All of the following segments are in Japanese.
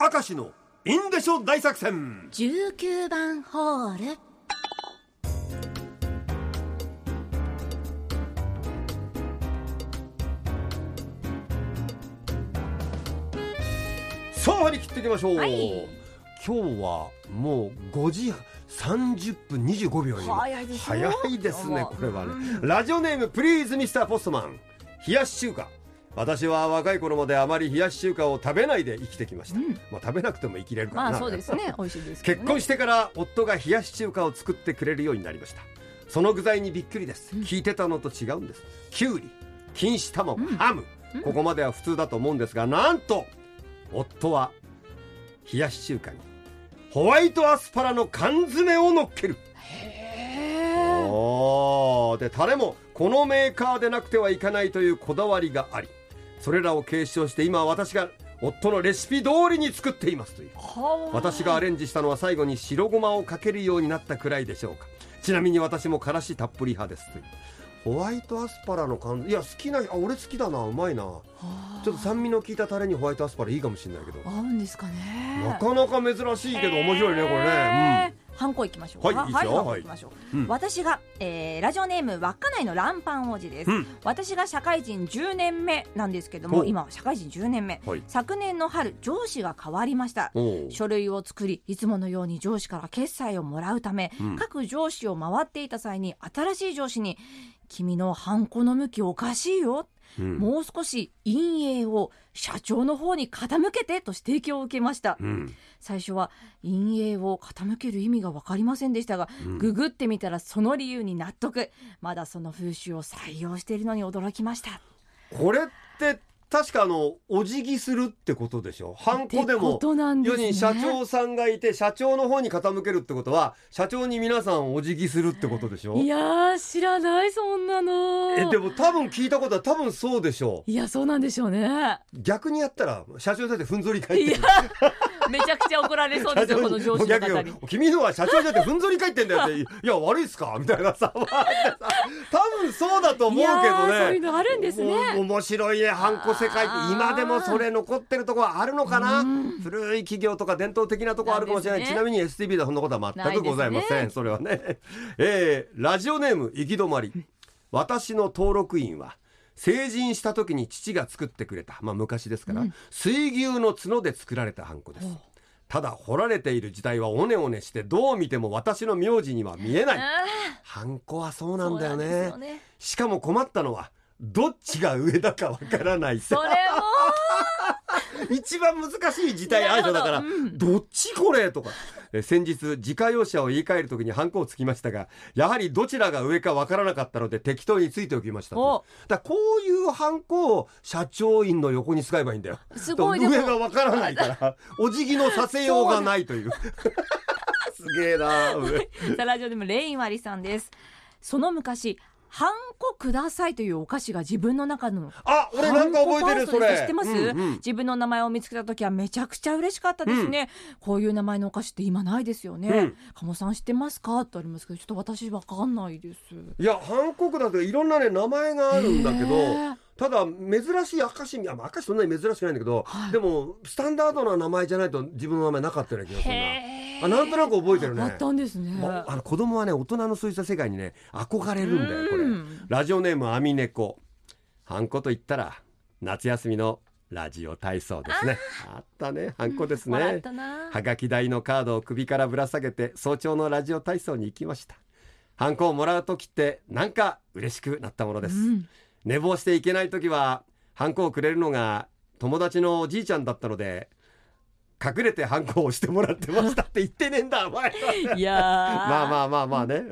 明石のインデショ大作戦。19番ホール。さあ張り切っていきましょう、はい。今日はもう5時30分25秒に。早いですよ。早いですねこれはね、ラジオネームプリーズミスターポストマン。冷やし中華私は若い頃まであまり冷やし中華を食べないで生きてきました、うん。まあ食べなくても生きれるからな、まあそうですね。美味しいですね、結婚してから夫が冷やし中華を作ってくれるようになりました。その具材にびっくりです、聞いてたのと違うんです。きゅうり錦糸卵、ハム、ここまでは普通だと思うんですがなんと夫は冷やし中華にホワイトアスパラの缶詰を乗っける。へー。おー。でタレもこのメーカーでなくてはいかないというこだわりがありそれらを継承して今は私が夫のレシピ通りに作っていますという。はあ。私がアレンジしたのは最後に白ごまをかけるようになったくらいでしょうか。ちなみに私もからしたっぷり派ですという。ホワイトアスパラの感じいや好きなあ俺好きだな。うまいな。ちょっと酸味の効いたタレにホワイトアスパラいいかもしれないけど。合うんですかね。なかなか珍しいけど面白いねこれね、へーハンコいきましょうか。はいいいハンコいきましょう、うん。私が、えーラジオネーム稚内のランパン王子です、うん。私が社会人10年目なんですけども今は社会人10年目、はい。昨年の春上司が変わりました。書類を作りいつものように上司から決済をもらうため、うん。各上司を回っていた際に新しい上司に「君のハンコの向きおかしいよ」うん。もう少し陰影を社長の方に傾けてと指摘を受けました、うん。最初は陰影を傾ける意味が分かりませんでしたが、うん。ググってみたらその理由に納得。まだその風習を採用しているのに驚きました。これって確かあのお辞儀するってことでしょ？ハンコでも要に社長さんがいて社長の方に傾けるってことは社長に皆さんお辞儀するってことでしょ？いやー知らないそんなの。えでも多分聞いたことは多分そうでしょいやそうなんでしょうね。う逆にやったら社長だってふんぞり返っていやめちゃくちゃ怒られそうですよこの上司の逆方に。に君のは社長だってふんぞり返ってんだよって。いや悪いっすか？みたいな。さ 多分そうだと思うけどーそういうねのあるんですね。お面白いねハンコ世界って。今でもそれ残ってるとこはあるのかな？うん。古い企業とか伝統的なとこあるかもしれない。ね。ちなみに STB ではそんなことは全くございません、ね。それはね、えーラジオネーム行き止まり。私の登録員は成人した時に父が作ってくれたまあ昔ですから、水牛の角で作られたハンコです。おただ彫られている時代はおねおねしてどう見ても私の名字には見えない。あハンコはそうなんだよね。よね。しかも困ったのはどっちが上だかわからない。それも一番難しい字体相性だから、ど。っちこれ？とか。え先日自家用車を言い換える時にハンコをつきましたがやはりどちらが上かわからなかったので適当についておきましただこういうハンコを社長員の横に使えばいいんだよ。すごい上がわからないからお辞儀のさせようがないという。すげえな上さあラジオでもレインワリさんです。その昔ハンコくださいというお菓子が自分の中の。あ俺なんか覚えてるそれ。知ってます、うんうん。自分の名前を見つけた時はめちゃくちゃ嬉しかったですね、こういう名前のお菓子って今ないですよね、うん。鴨さん知ってますか？ってありますけどちょっと私わかんないです。いやハンコクだといろんなね名前があるんだけどへーただ珍しい明石あまあ明石そんなに珍しくないんだけど、はい。でもスタンダードな名前じゃないと自分の名前なかったような気がするなあなんとなく覚えてるね。あったんですね、あの子供はね大人のそういった世界にね憧れるんだよこれ。うんラジオネームアミネコ。ハンコと言ったら夏休みのラジオ体操ですね。あったねハンコですね。笑ったな。はがき台のカードを首からぶら下げて早朝のラジオ体操に行きました。ハンコをもらう時ってなんか嬉しくなったものです、うん。寝坊していけない時はハンコをくれるのが友達のおじいちゃんだったので隠れてハンコを押してもらってましたって言ってねえんだお前いやー。まあまあまあまあね。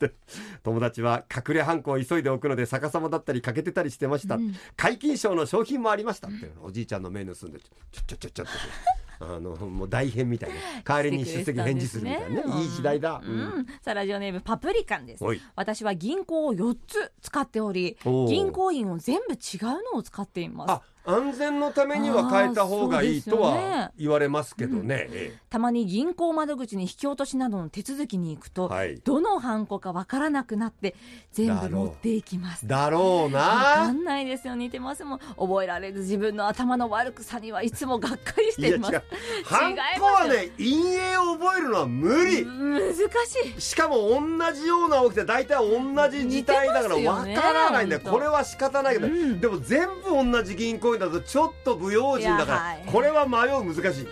友達は隠れハンコを急いでおくので逆さまだったり欠けてたりしてました、うん。解禁賞の商品もありましたって。おじいちゃんの目盗んでちょちょちょちょっとあのもう大変みたいな。代わりに出席返事するみたいなね。うんいい時代だ、ううん。ん、さあラジオネームパプリカンです。私は銀行を4つ使っており銀行員を全部違うのを使っています。あ安全のためには変えた方がいいとは言われますけどね。えたまに銀行窓口に引き落としなどの手続きに行くと、はい。どのハンコかわからなくなって全部持っていきます。えだろうわかな。んないですよ似てますもん覚えられず自分の頭の悪さにはいつもがっかりしていうます。ハンコはね、陰影を覚えるのは無理。難しい。しかも同じような大きさ大体同じ字体だからわからないんだよ。ほんとこれは仕方ないけど、うん。でも全部同じ銀行員だとちょっと不用心だから、これは迷う難しい